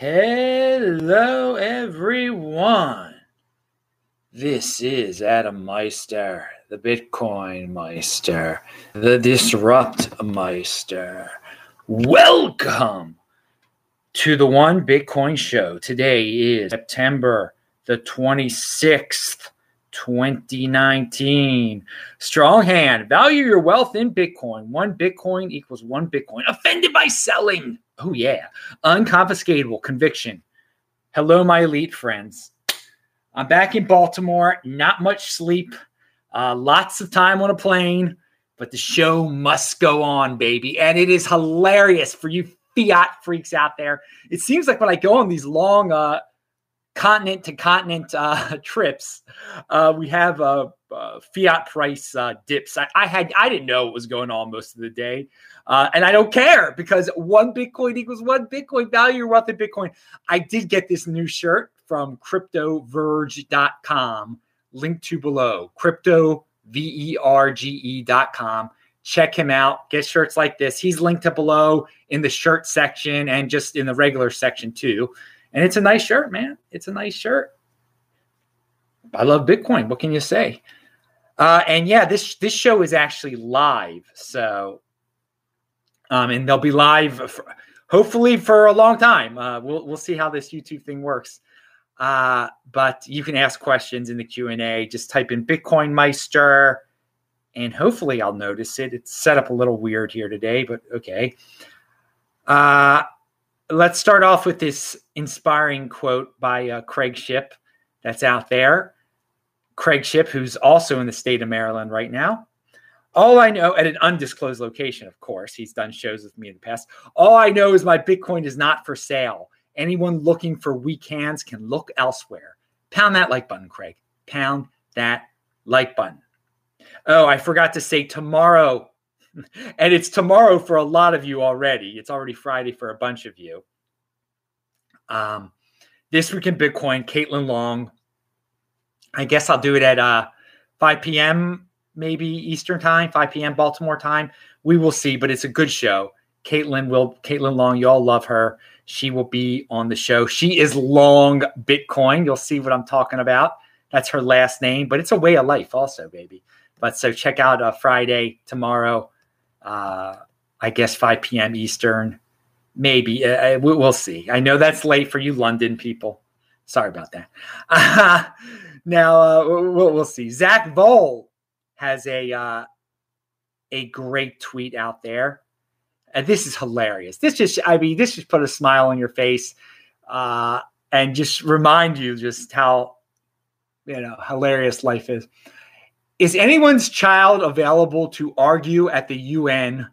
Hello, everyone. This is Adam Meister, the Bitcoin Meister, the Disrupt Meister. Welcome to the One Bitcoin Show. Today is September the 26th, 2019. Strong hand. Value your wealth in Bitcoin. One Bitcoin equals one Bitcoin. Offended by selling. Oh, yeah. Unconfiscatable conviction. Hello, my elite friends. I'm back in Baltimore. Not much sleep. Uh, lots of time on a plane, but the show must go on, baby. And it is hilarious for you fiat freaks out there. It seems like when I go on these long uh, continent to continent uh, trips, uh, we have uh, fiat price uh, dips. I, I, had I didn't know what was going on most of the day, uh, and I don't care because one Bitcoin equals one Bitcoin. Value worth in Bitcoin. I did get this new shirt from CryptoVerge.com. Link to below. Crypto V E R G E.com. Check him out. Get shirts like this. He's linked to below in the shirt section and just in the regular section too. And it's a nice shirt, man. It's a nice shirt. I love Bitcoin. What can you say? Uh, and yeah, this this show is actually live. So, um, and they'll be live, for, hopefully for a long time. Uh, we'll we'll see how this YouTube thing works. Uh, but you can ask questions in the Q and A. Just type in Bitcoin Meister, and hopefully I'll notice it. It's set up a little weird here today, but okay. Uh, let's start off with this inspiring quote by uh, Craig Ship that's out there. Craig Ship, who's also in the state of Maryland right now. All I know at an undisclosed location, of course, he's done shows with me in the past. All I know is my Bitcoin is not for sale. Anyone looking for weak hands can look elsewhere. Pound that like button, Craig. Pound that like button. Oh, I forgot to say tomorrow and it's tomorrow for a lot of you already. It's already Friday for a bunch of you. Um, this week in Bitcoin, Caitlin Long. I guess I'll do it at uh, 5 p.m. maybe Eastern time, 5 p.m. Baltimore time. We will see, but it's a good show. Caitlin will Caitlin Long, you all love her. She will be on the show. She is long Bitcoin. You'll see what I'm talking about. That's her last name, but it's a way of life, also, baby. But so check out uh, Friday tomorrow uh, I guess 5 p.m. Eastern. Maybe uh, uh we'll see. I know that's late for you London people. Sorry about that. Now uh, we'll, we'll, see. Zach Voell has a uh, a great tweet out there. And this is hilarious. This just, I mean, this just put a smile on your face uh, and just remind you just how, you know, hilarious life is. Is anyone's child available to argue at the UN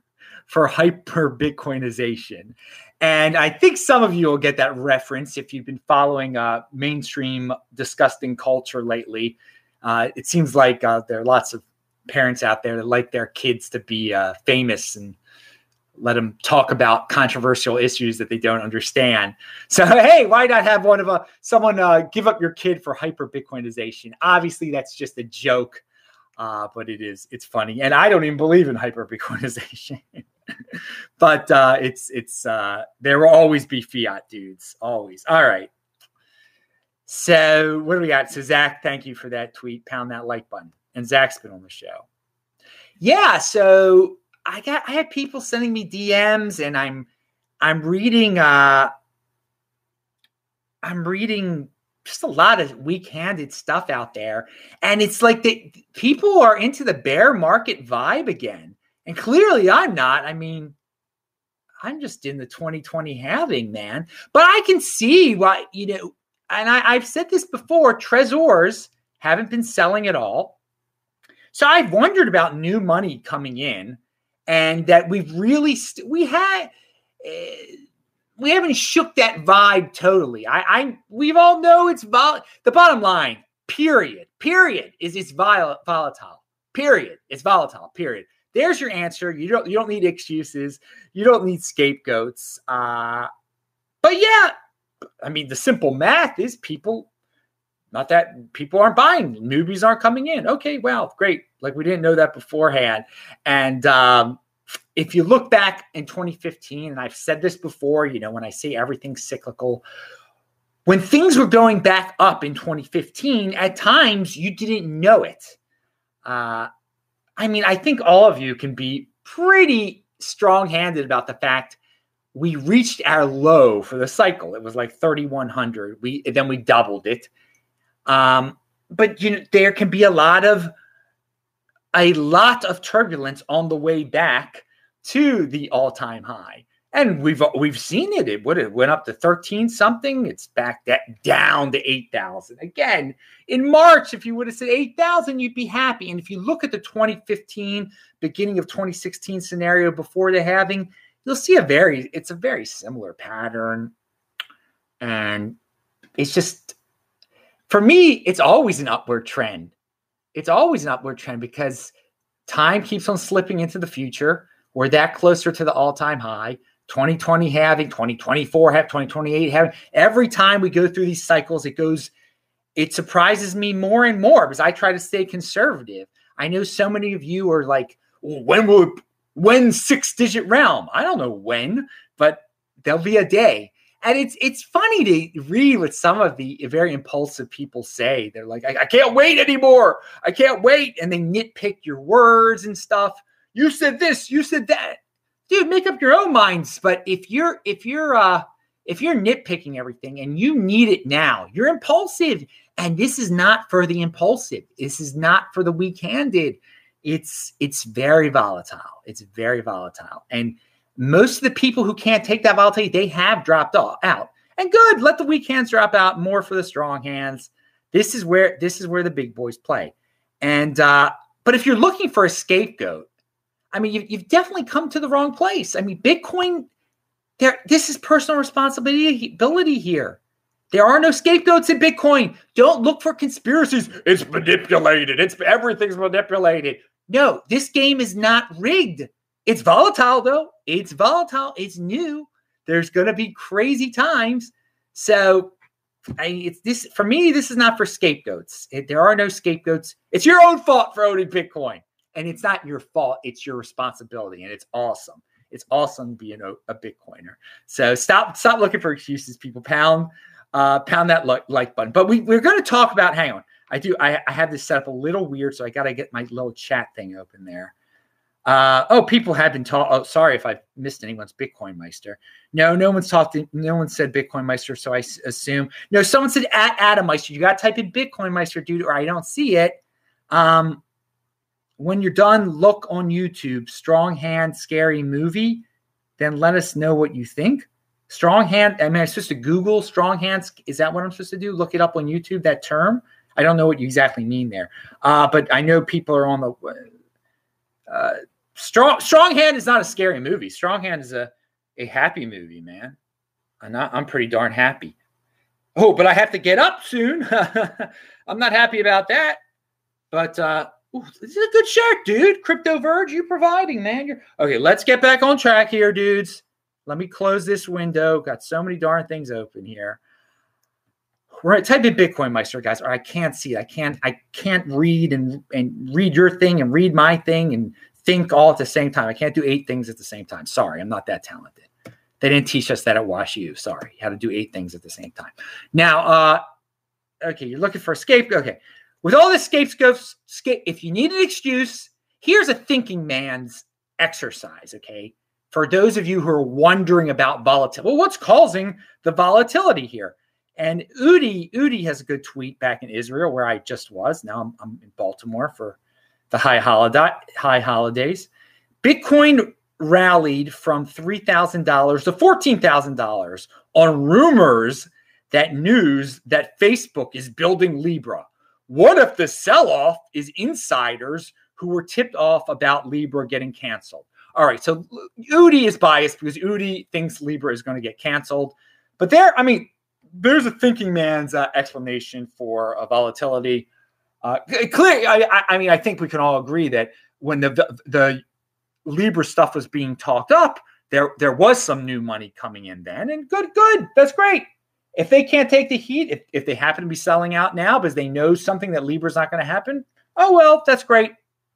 for hyper Bitcoinization? And I think some of you will get that reference if you've been following uh, mainstream disgusting culture lately. Uh, it seems like uh, there are lots of parents out there that like their kids to be uh, famous and let them talk about controversial issues that they don't understand. So, hey, why not have one of a someone uh, give up your kid for hyper Bitcoinization? Obviously, that's just a joke uh, but it is it's funny, and I don't even believe in hyper Bitcoinization. but uh, it's it's uh, there will always be fiat dudes, always. All right. So what do we got? So Zach, thank you for that tweet. Pound that like button. And Zach's been on the show. Yeah. So I got I had people sending me DMs, and I'm I'm reading uh I'm reading just a lot of weak-handed stuff out there and it's like that people are into the bear market vibe again and clearly i'm not i mean i'm just in the 2020 halving man but i can see why you know and I, i've said this before trezors haven't been selling at all so i've wondered about new money coming in and that we've really st- we had uh, we haven't shook that vibe totally. I, I we've all know it's vol- the bottom line. Period. Period is it's vol- volatile. Period. It's volatile. Period. There's your answer. You don't you don't need excuses. You don't need scapegoats. Uh, but yeah, I mean the simple math is people. Not that people aren't buying, newbies aren't coming in. Okay, well, great. Like we didn't know that beforehand, and um, if you look back in 2015, and I've said this before, you know, when I say everything's cyclical, when things were going back up in 2015, at times you didn't know it. Uh, I mean, I think all of you can be pretty strong handed about the fact we reached our low for the cycle. It was like 3,100. We then we doubled it. Um, but you know, there can be a lot of a lot of turbulence on the way back to the all-time high. And we've we've seen it. It would have went up to 13 something. It's back that down to 8,000. Again, in March, if you would have said 8,000, you'd be happy. And if you look at the 2015, beginning of 2016 scenario before the halving, you'll see a very it's a very similar pattern. And it's just for me, it's always an upward trend. It's always an upward trend because time keeps on slipping into the future. We're that closer to the all-time high. 2020 halving, 2024 have, 2028 halving. Every time we go through these cycles, it goes, it surprises me more and more because I try to stay conservative. I know so many of you are like, when will when six digit realm? I don't know when, but there'll be a day. And it's it's funny to read what some of the very impulsive people say. They're like, I, I can't wait anymore. I can't wait. And they nitpick your words and stuff. You said this, you said that dude, make up your own minds. But if you're if you're uh if you're nitpicking everything and you need it now, you're impulsive. And this is not for the impulsive. This is not for the weak-handed. It's it's very volatile. It's very volatile. And most of the people who can't take that volatility, they have dropped off, out. And good, let the weak hands drop out more for the strong hands. This is where this is where the big boys play. And uh, but if you're looking for a scapegoat, I mean, you've, you've definitely come to the wrong place. I mean, Bitcoin, there, this is personal responsibility here. There are no scapegoats in Bitcoin. Don't look for conspiracies. It's manipulated. It's everything's manipulated. No, this game is not rigged. It's volatile though. It's volatile. It's new. There's going to be crazy times. So, I, it's this for me. This is not for scapegoats. It, there are no scapegoats. It's your own fault for owning Bitcoin and it's not your fault it's your responsibility and it's awesome it's awesome being a, a bitcoiner so stop stop looking for excuses people pound uh, pound that like, like button but we, we're going to talk about hang on i do I, I have this set up a little weird so i got to get my little chat thing open there uh, oh, people have been taught. Oh, sorry if I missed anyone's Bitcoin Meister. No, no one's talked. No one said Bitcoin Meister, so I s- assume. No, someone said at Adam Meister. You got to type in Bitcoin Meister, dude, or I don't see it. Um, when you're done, look on YouTube, Strong Hand Scary Movie. Then let us know what you think. Strong hand, I mean, I'm supposed to Google strong hands. Is that what I'm supposed to do? Look it up on YouTube, that term. I don't know what you exactly mean there. Uh, but I know people are on the uh, strong strong hand is not a scary movie. Strong hand is a, a happy movie, man. I'm not, I'm pretty darn happy. Oh, but I have to get up soon. I'm not happy about that. But uh, Ooh, this is a good shirt, dude. Crypto Verge, you providing, man. You're okay. Let's get back on track here, dudes. Let me close this window. Got so many darn things open here. We're at type in Bitcoin Meister, guys. Or I can't see. I can't. I can't read and and read your thing and read my thing and think all at the same time. I can't do eight things at the same time. Sorry, I'm not that talented. They didn't teach us that at WashU. Sorry, how to do eight things at the same time. Now, uh, okay, you're looking for a scapegoat. Okay, with all this scapegoat, if you need an excuse, here's a thinking man's exercise, okay? For those of you who are wondering about volatility, well, what's causing the volatility here? And Udi, Udi has a good tweet back in Israel where I just was. Now I'm, I'm in Baltimore for the high holiday high holidays. Bitcoin rallied from three thousand dollars to fourteen thousand dollars on rumors that news that Facebook is building Libra. What if the sell off is insiders who were tipped off about Libra getting canceled? All right, so Udi is biased because Udi thinks Libra is going to get canceled. But there, I mean, there's a thinking man's uh, explanation for a volatility. Uh, clearly, I, I, mean, I think we can all agree that when the, the, the Libra stuff was being talked up, there there was some new money coming in then, and good, good, that's great. If they can't take the heat, if, if they happen to be selling out now because they know something that Libra is not going to happen, oh well, that's great.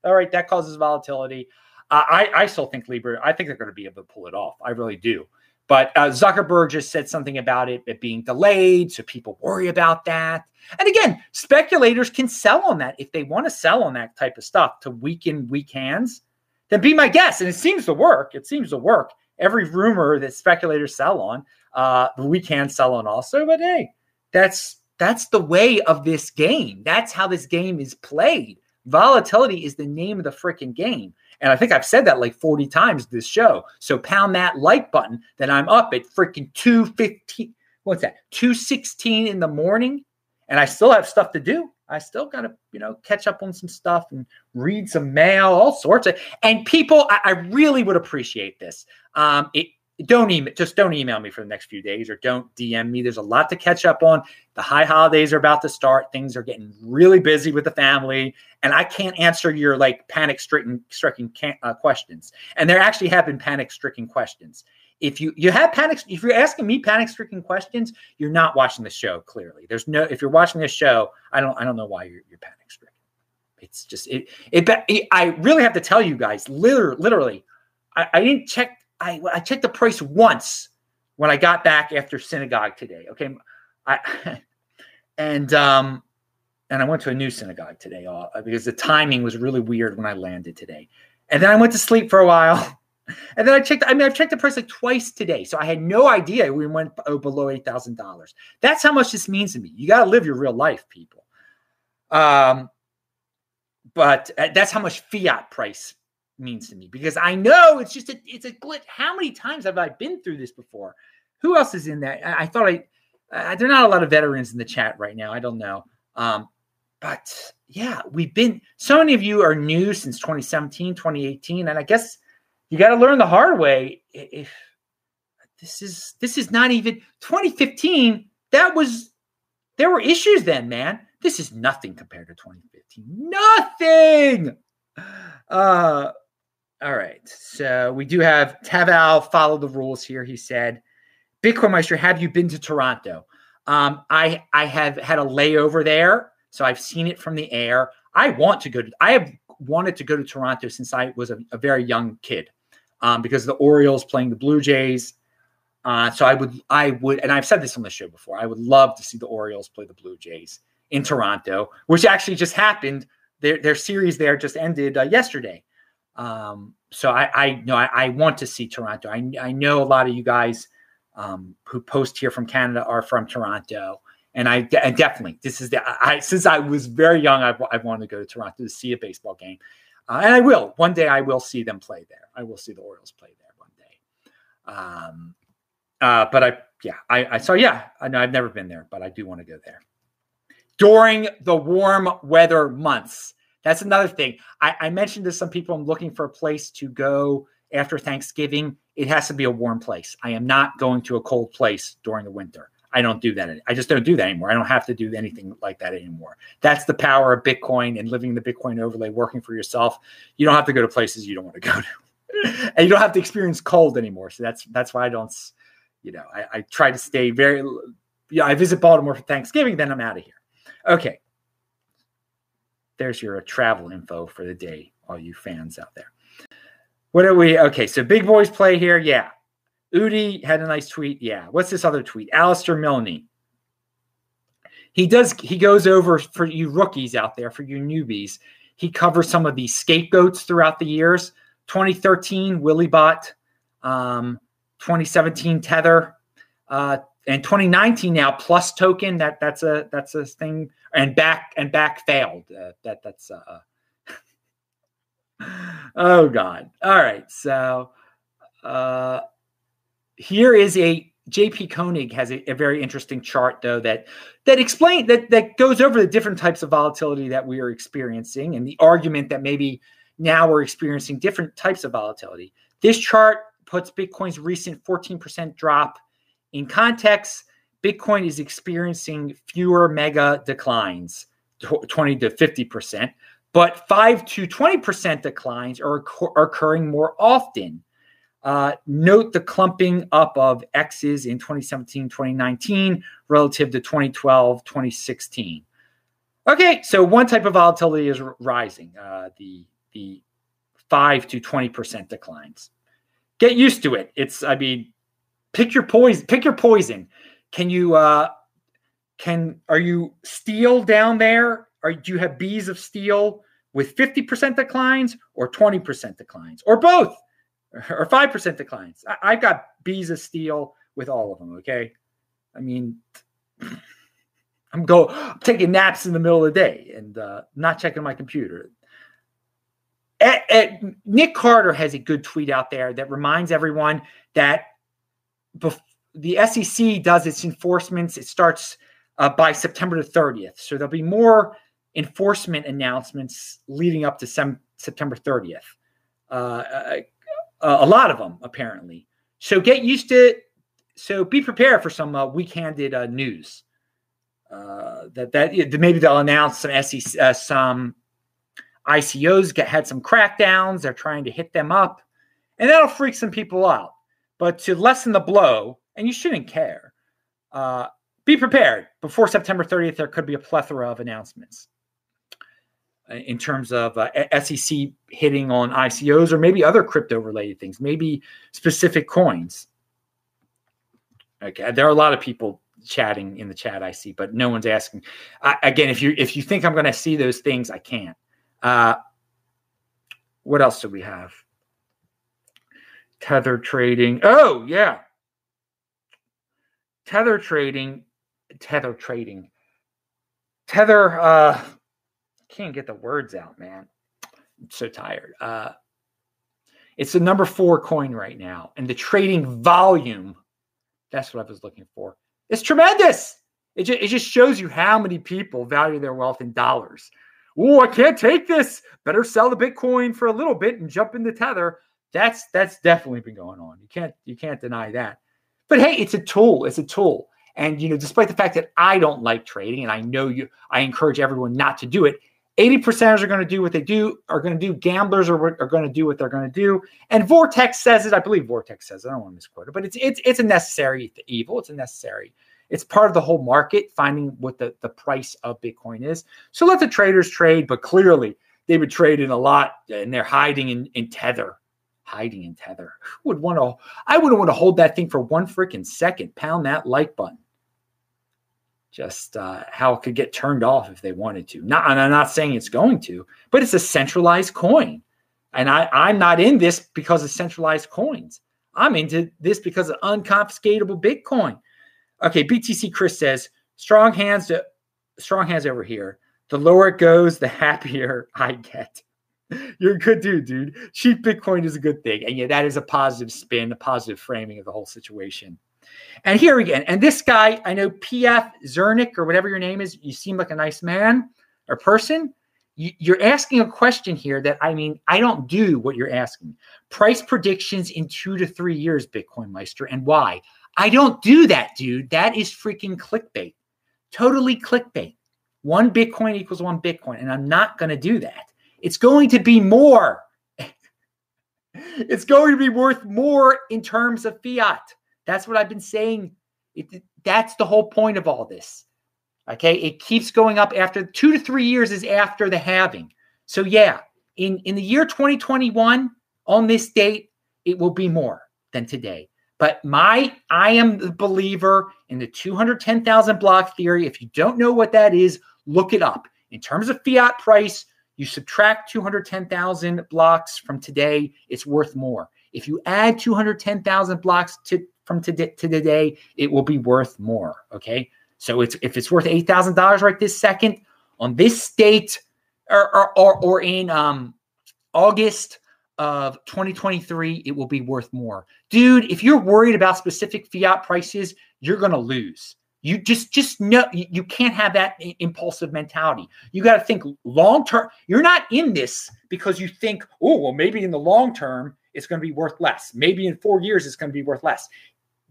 All right, that causes volatility. I, I still think Libra, I think they're going to be able to pull it off. I really do. But uh, Zuckerberg just said something about it, it being delayed. So people worry about that. And again, speculators can sell on that. If they want to sell on that type of stuff to weaken weak hands, then be my guest. And it seems to work. It seems to work. Every rumor that speculators sell on, uh, we can sell on also. But hey, that's that's the way of this game. That's how this game is played. Volatility is the name of the freaking game. And I think I've said that like 40 times this show. So pound that like button that I'm up at freaking 215. What's that? 216 in the morning. And I still have stuff to do. I still got to, you know, catch up on some stuff and read some mail, all sorts of. And people, I, I really would appreciate this. Um, it, don't email just don't email me for the next few days or don't dm me. There's a lot to catch up on. The high holidays are about to start. Things are getting really busy with the family and i can't answer your like panic stricken stricken uh, questions. And there actually have been panic stricken questions. If you you have panic if you're asking me panic stricken questions you're not watching the show clearly. There's no if you're watching this show i don't i don't know why you're, you're panic stricken it's just it, it it i really have to tell you guys literally literally I, I didn't check I, I checked the price once when I got back after synagogue today. Okay. I, and, um, and I went to a new synagogue today uh, because the timing was really weird when I landed today. And then I went to sleep for a while. And then I checked, I mean, I've checked the price like twice today. So I had no idea we went below $8,000. That's how much this means to me. You got to live your real life, people. Um, but uh, that's how much fiat price means to me because I know it's just a, it's a glitch. How many times have I been through this before? Who else is in that? I, I thought I uh, there are not a lot of veterans in the chat right now. I don't know. Um, but yeah, we've been so many of you are new since 2017, 2018, and I guess you got to learn the hard way. If this is this is not even 2015, that was there were issues then, man. This is nothing compared to 2015. Nothing. Uh, all right. So we do have Taval follow the rules here. He said, Bitcoin Meister, have you been to Toronto? Um, I I have had a layover there, so I've seen it from the air. I want to go to. I have wanted to go to Toronto since I was a, a very young kid, um, because the Orioles playing the Blue Jays. Uh, so I would I would, and I've said this on the show before. I would love to see the Orioles play the Blue Jays in Toronto, which actually just happened. Their their series there just ended uh, yesterday. Um, so I, I know I, I, want to see Toronto. I, I know a lot of you guys um, who post here from Canada are from Toronto, and I definitely this is the I since I was very young I've, I've wanted to go to Toronto to see a baseball game, uh, and I will one day. I will see them play there. I will see the Orioles play there one day. Um, uh, but I yeah I, I so yeah I know I've never been there, but I do want to go there during the warm weather months. That's another thing. I, I, mentioned to some people I'm looking for a place to go after Thanksgiving. It has to be a warm place. I am not going to a cold place during the winter. I don't do that. I just don't do that anymore. I don't have to do anything like that anymore. That's the power of Bitcoin and living the Bitcoin overlay, working for yourself. You don't have to go to places you don't want to go to, and you don't have to experience cold anymore. So that's that's why I don't. You know, I, I try to stay very. Yeah, I visit Baltimore for Thanksgiving, then I'm out of here. Okay, there's your travel info for the day, all you fans out there. What are we? Okay, so big boys play here. Yeah. Udi had a nice tweet. Yeah. What's this other tweet? Alistair Milne. He does, he goes over for you rookies out there, for you newbies. He covers some of these scapegoats throughout the years. 2013, Willybot. Um, 2017, Tether. Uh, and 2019 now PlusToken that that's a that's a thing and Bakkt and Bakkt failed uh, that that's uh oh god. All right so uh here is a JP Koning has a, a, very interesting chart though that that explain that that goes over the different types of volatility that we are experiencing and the argument that maybe now we're experiencing different types of volatility. This chart puts bitcoin's recent 14% drop in context, Bitcoin is experiencing fewer mega declines, 20 to 50%, but 5 to 20% declines are, are occurring more often. Uh, note the clumping up of X's in 2017, 2019 relative to 2012, 2016. Okay, so one type of volatility is rising. Uh, the the 5 to 20% declines. Get used to it. It's, I mean, pick your poison, pick your poison. Can you, uh, can, are you steel down there? Do you have bees of steel with 50% declines or 20% declines or both or 5% declines? I, have got bees of steel with all of them. Okay. I mean, I'm go I'm taking naps in the middle of the day and uh, not checking my computer. At, at, Nick Carter has a good tweet out there that reminds everyone that bef- the SEC does its enforcements. It starts uh, by September the 30th. So there'll be more enforcement announcements leading up to sem- September 30th. Uh, a, a, lot of them, apparently. So get used to it. So be prepared for some uh, weak-handed uh, news. Uh, that that maybe they'll announce some SEC, uh, some ICOs get had some crackdowns. They're trying to hit them up, and that'll freak some people out. But to lessen the blow, and you shouldn't care, uh, be prepared. Before September 30th, there could be a plethora of announcements uh, in terms of uh, SEC hitting on ICOs or maybe other crypto related things, maybe specific coins. Okay, there are a lot of people chatting in the chat I see, but no one's asking. I, again, if you if you think I'm going to see those things, I can't. Uh, what else do we have? Tether trading. Oh yeah, Tether trading. Tether trading. Tether. Uh, can't get the words out, man. I'm so tired. Uh, it's the number four coin right now, and the trading volume. That's what I was looking for it's tremendous. It, ju- it just shows you how many people value their wealth in dollars. Oh, I can't take this. Better sell the Bitcoin for a little bit and jump into Tether. That's that's definitely been going on. You can't you can't deny that. But hey, it's a tool. It's a tool. And you know, despite the fact that I don't like trading, and I know you, I encourage everyone not to do it. 80 percenters are going to do what they do, are going to do. Gamblers are, are going to do what they're going to do. And Vortex says it. I believe Vortex says it. I don't want to misquote it, but it's it's it's a necessary evil. It's a necessary. It's part of the whole market, finding what the, the price of Bitcoin is. So let the traders trade, but clearly they've been trading a lot and they're hiding in, in tether. Hiding in tether. Who would want to I wouldn't want to hold that thing for one freaking second. Pound that like button just uh, how it could get turned off if they wanted to. Not, and I'm not saying it's going to, but it's a centralized coin. And I, I'm not in this because of centralized coins. I'm into this because of unconfiscatable Bitcoin. Okay, BTC Chris says, strong hands to strong hands over here. The lower it goes, the happier I get. You're a good dude, dude. Cheap Bitcoin is a good thing. And yeah, that is a positive spin, a positive framing of the whole situation. And here again, and this guy, I know PF Zernick or whatever your name is, you seem like a nice man or person. You're asking a question here that I mean, I don't do what you're asking. Price predictions in two to three years, Bitcoin Meister, and why? I don't do that, dude. That is freaking clickbait. Totally clickbait. One Bitcoin equals one Bitcoin, and I'm not going to do that. It's going to be more. it's going to be worth more in terms of fiat. That's what I've been saying. It, that's the whole point of all this. Okay. It keeps going up after two to three years is after the halving. So, yeah, in, in the year 2021, on this date, it will be more than today. But my, I am the believer in the 210,000 block theory. If you don't know what that is, look it up. In terms of fiat price, you subtract 210,000 blocks from today, it's worth more. If you add 210,000 blocks to from today to today, it will be worth more. Okay. So it's if it's worth eight thousand dollars right this second on this date or or, or, or in um, August of 2023, it will be worth more. Dude, if you're worried about specific fiat prices, you're gonna lose. You just just know you can't have that impulsive mentality. You got to think long term. You're not in this because you think, oh, well, maybe in the long term it's going to be worth less. Maybe in four years it's going to be worth less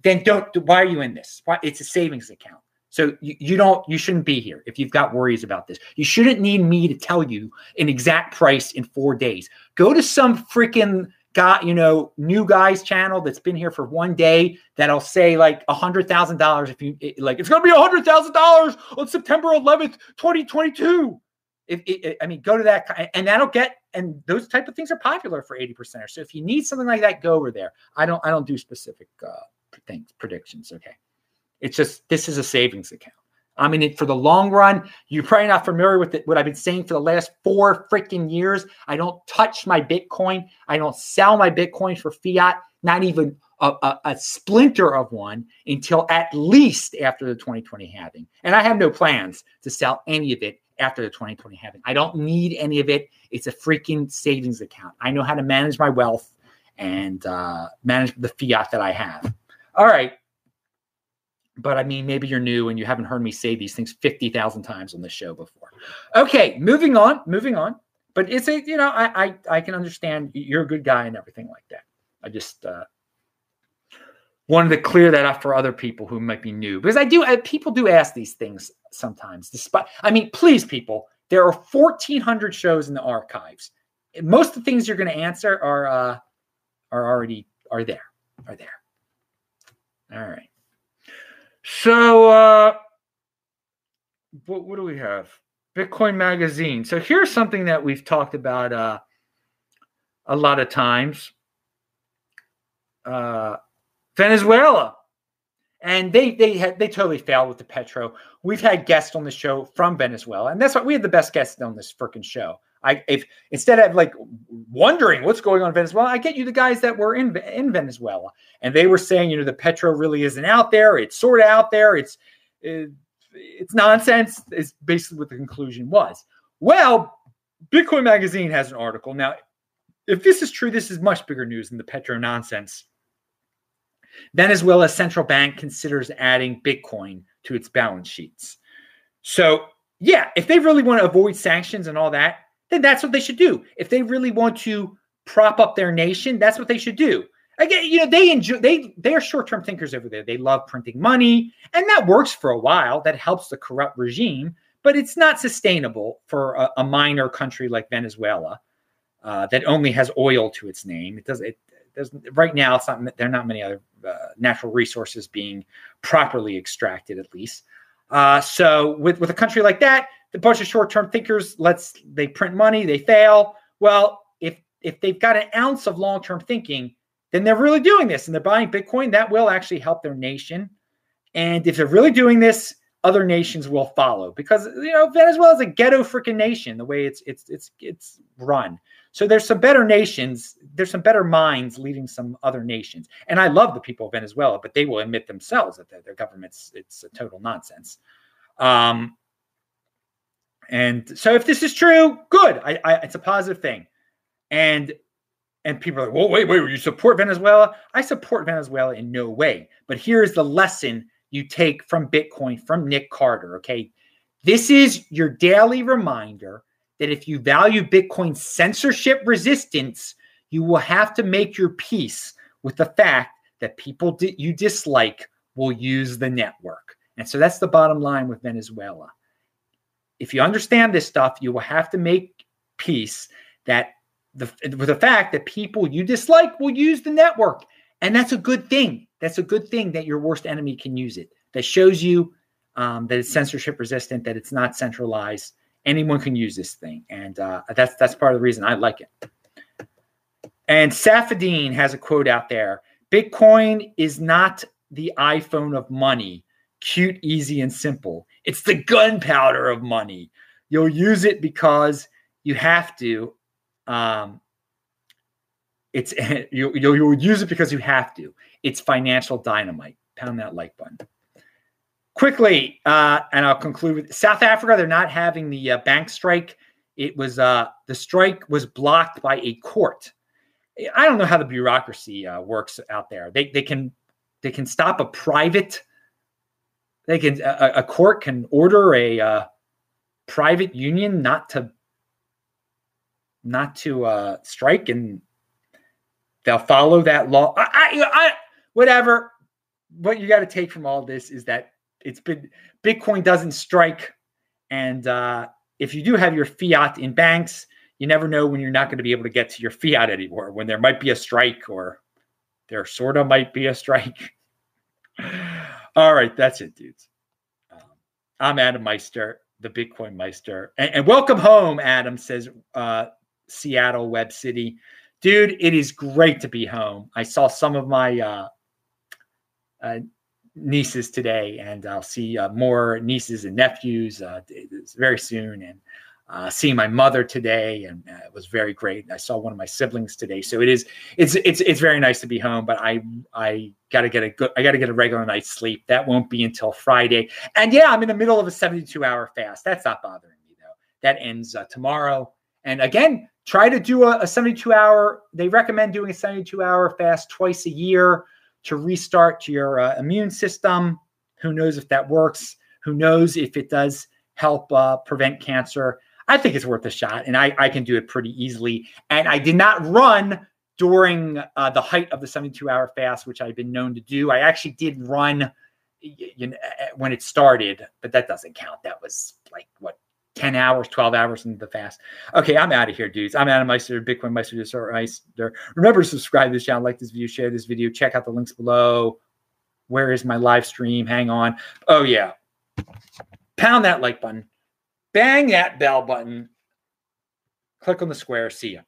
then don't why are you in this why it's a savings account so you, you don't you shouldn't be here if you've got worries about this you shouldn't need me to tell you an exact price in four days go to some freaking guy you know new guys channel that's been here for one day that'll say like a hundred thousand dollars if you like it's gonna be a hundred thousand dollars on september 11th 2022 If I mean, go to that, and that'll get, and those type of things are popular for 80 percenters. So if you need something like that, go over there. I don't, I don't do specific uh, things, predictions. Okay, it's just this is a savings account. I mean, it, for the long run, you're probably not familiar with it, what I've been saying for the last four freaking years. I don't touch my Bitcoin. I don't sell my Bitcoin for fiat, not even a, a, a, splinter of one until at least after the 2020 halving. And I have no plans to sell any of it after the 2020 halving. I don't need any of it. It's a freaking savings account. I know how to manage my wealth and uh, manage the fiat that I have. All right. But I mean, maybe you're new and you haven't heard me say these things 50,000 times on the show before. Okay, moving on, moving on. But it's a, you know, I, I, I can understand you're a good guy and everything like that. I just, uh, wanted to clear that up for other people who might be new because I do uh, people do ask these things sometimes. Despite, I mean, please, people, there are 1,400 shows in the archives. Most of the things you're going to answer are uh, are already are there, are there. All right. So, uh, what, what do we have? Bitcoin Magazine. So here's something that we've talked about uh, a lot of times. Uh, Venezuela. And they they had they totally failed with the petro. We've had guests on the show from Venezuela, and that's why we had the best guests on this freaking show. I if instead of like wondering what's going on in Venezuela, I get you the guys that were in in Venezuela, and they were saying, you know, the petro really isn't out there. It's sort of out there. It's it, it's nonsense. Is basically what the conclusion was. Well, Bitcoin Magazine has an article now. If this is true, this is much bigger news than the petro nonsense Venezuela's central bank considers adding Bitcoin to its balance sheets. So, yeah, if they really want to avoid sanctions and all that, then that's what they should do. If they really want to prop up their nation, that's what they should do. Again, you know, they enjoy they they are short-term thinkers over there. They love printing money, and that works for a while. That helps the corrupt regime, but it's not sustainable for a, a minor country like Venezuela uh, that only has oil to its name. It does it there's right now it's not there are not many other uh, natural resources being properly extracted at least uh, so with with a country like that a bunch of short-term thinkers let's they print money they fail well if if they've got an ounce of long-term thinking then they're really doing this and they're buying bitcoin that will actually help their nation and if they're really doing this other nations will follow because you know Venezuela is a ghetto freaking nation the way it's it's it's it's run. So there's some better nations, there's some better minds leading some other nations. And I love the people of Venezuela, but they will admit themselves that their, their government's it's a total nonsense. Um, and so if this is true, good. I, I, it's a positive thing. And and people are like, well, wait, wait, you support Venezuela? I support Venezuela in no way. But here's the lesson you take from Bitcoin from Nick Carter. Okay. This is your daily reminder that if you value Bitcoin's censorship resistance, you will have to make your peace with the fact that people you dislike will use the network. And so that's the bottom line with Venezuela. If you understand this stuff, you will have to make peace that the, with the fact that people you dislike will use the network. And that's a good thing. That's a good thing that your worst enemy can use it. That shows you um, that it's censorship resistant, that it's not centralized. Anyone can use this thing, and uh, that's that's part of the reason I like it. And Saifedean has a quote out there: "Bitcoin is not the iPhone of money, cute, easy, and simple. It's the gunpowder of money. You'll use it because you have to, um, it's you, you'll, you'll use it because you have to. It's financial dynamite. Pound that like button. Quickly, uh, and I'll conclude with South Africa. They're not having the uh, bank strike. It was uh, the strike was blocked by a court. I don't know how the bureaucracy uh, works out there. They they can they can stop a private. They can a, a court can order a uh, private union not to not to uh, strike and They'll follow that law. I, I, I whatever. What you got to take from all this is that it's been Bitcoin doesn't strike, and uh, if you do have your fiat in banks, you never know when you're not going to be able to get to your fiat anymore. When there might be a strike, or there sort of might be a strike. all right, that's it, dudes. Um, I'm Adam Meister. the Bitcoin Meister. And, and welcome home, Adam says uh, Seattle Web City. Dude, it is great to be home. I saw some of my uh, uh, nieces today, and I'll see uh, more nieces and nephews uh, very soon. And uh, seeing my mother today, and uh, it was very great. I saw one of my siblings today, so it is it's it's it's very nice to be home. But I I got to get a good I got to get a regular night's sleep. That won't be until Friday. And yeah, I'm in the middle of a 72 hour fast. That's not bothering me though. That ends uh, tomorrow. And again, try to do a, a 72 hour. They recommend doing a 72 hour fast twice a year to restart your uh, immune system. Who knows if that works? Who knows if it does help uh, prevent cancer? I think it's worth a shot, and I, I can do it pretty easily. And I did not run during uh, the height of the 72 hour fast, which I've been known to do. I actually did run you know, when it started, but that doesn't count. That was like what 10 hours, 12 hours into the fast. Okay, I'm out of here, dudes. I'm Adam Meister, Bitcoin Meister, Meister. Remember to subscribe to this channel, like this video, share this video, check out the links below. Where is my live stream? Hang on. Oh, yeah. Pound that like button bang that bell button, click on the square. See ya.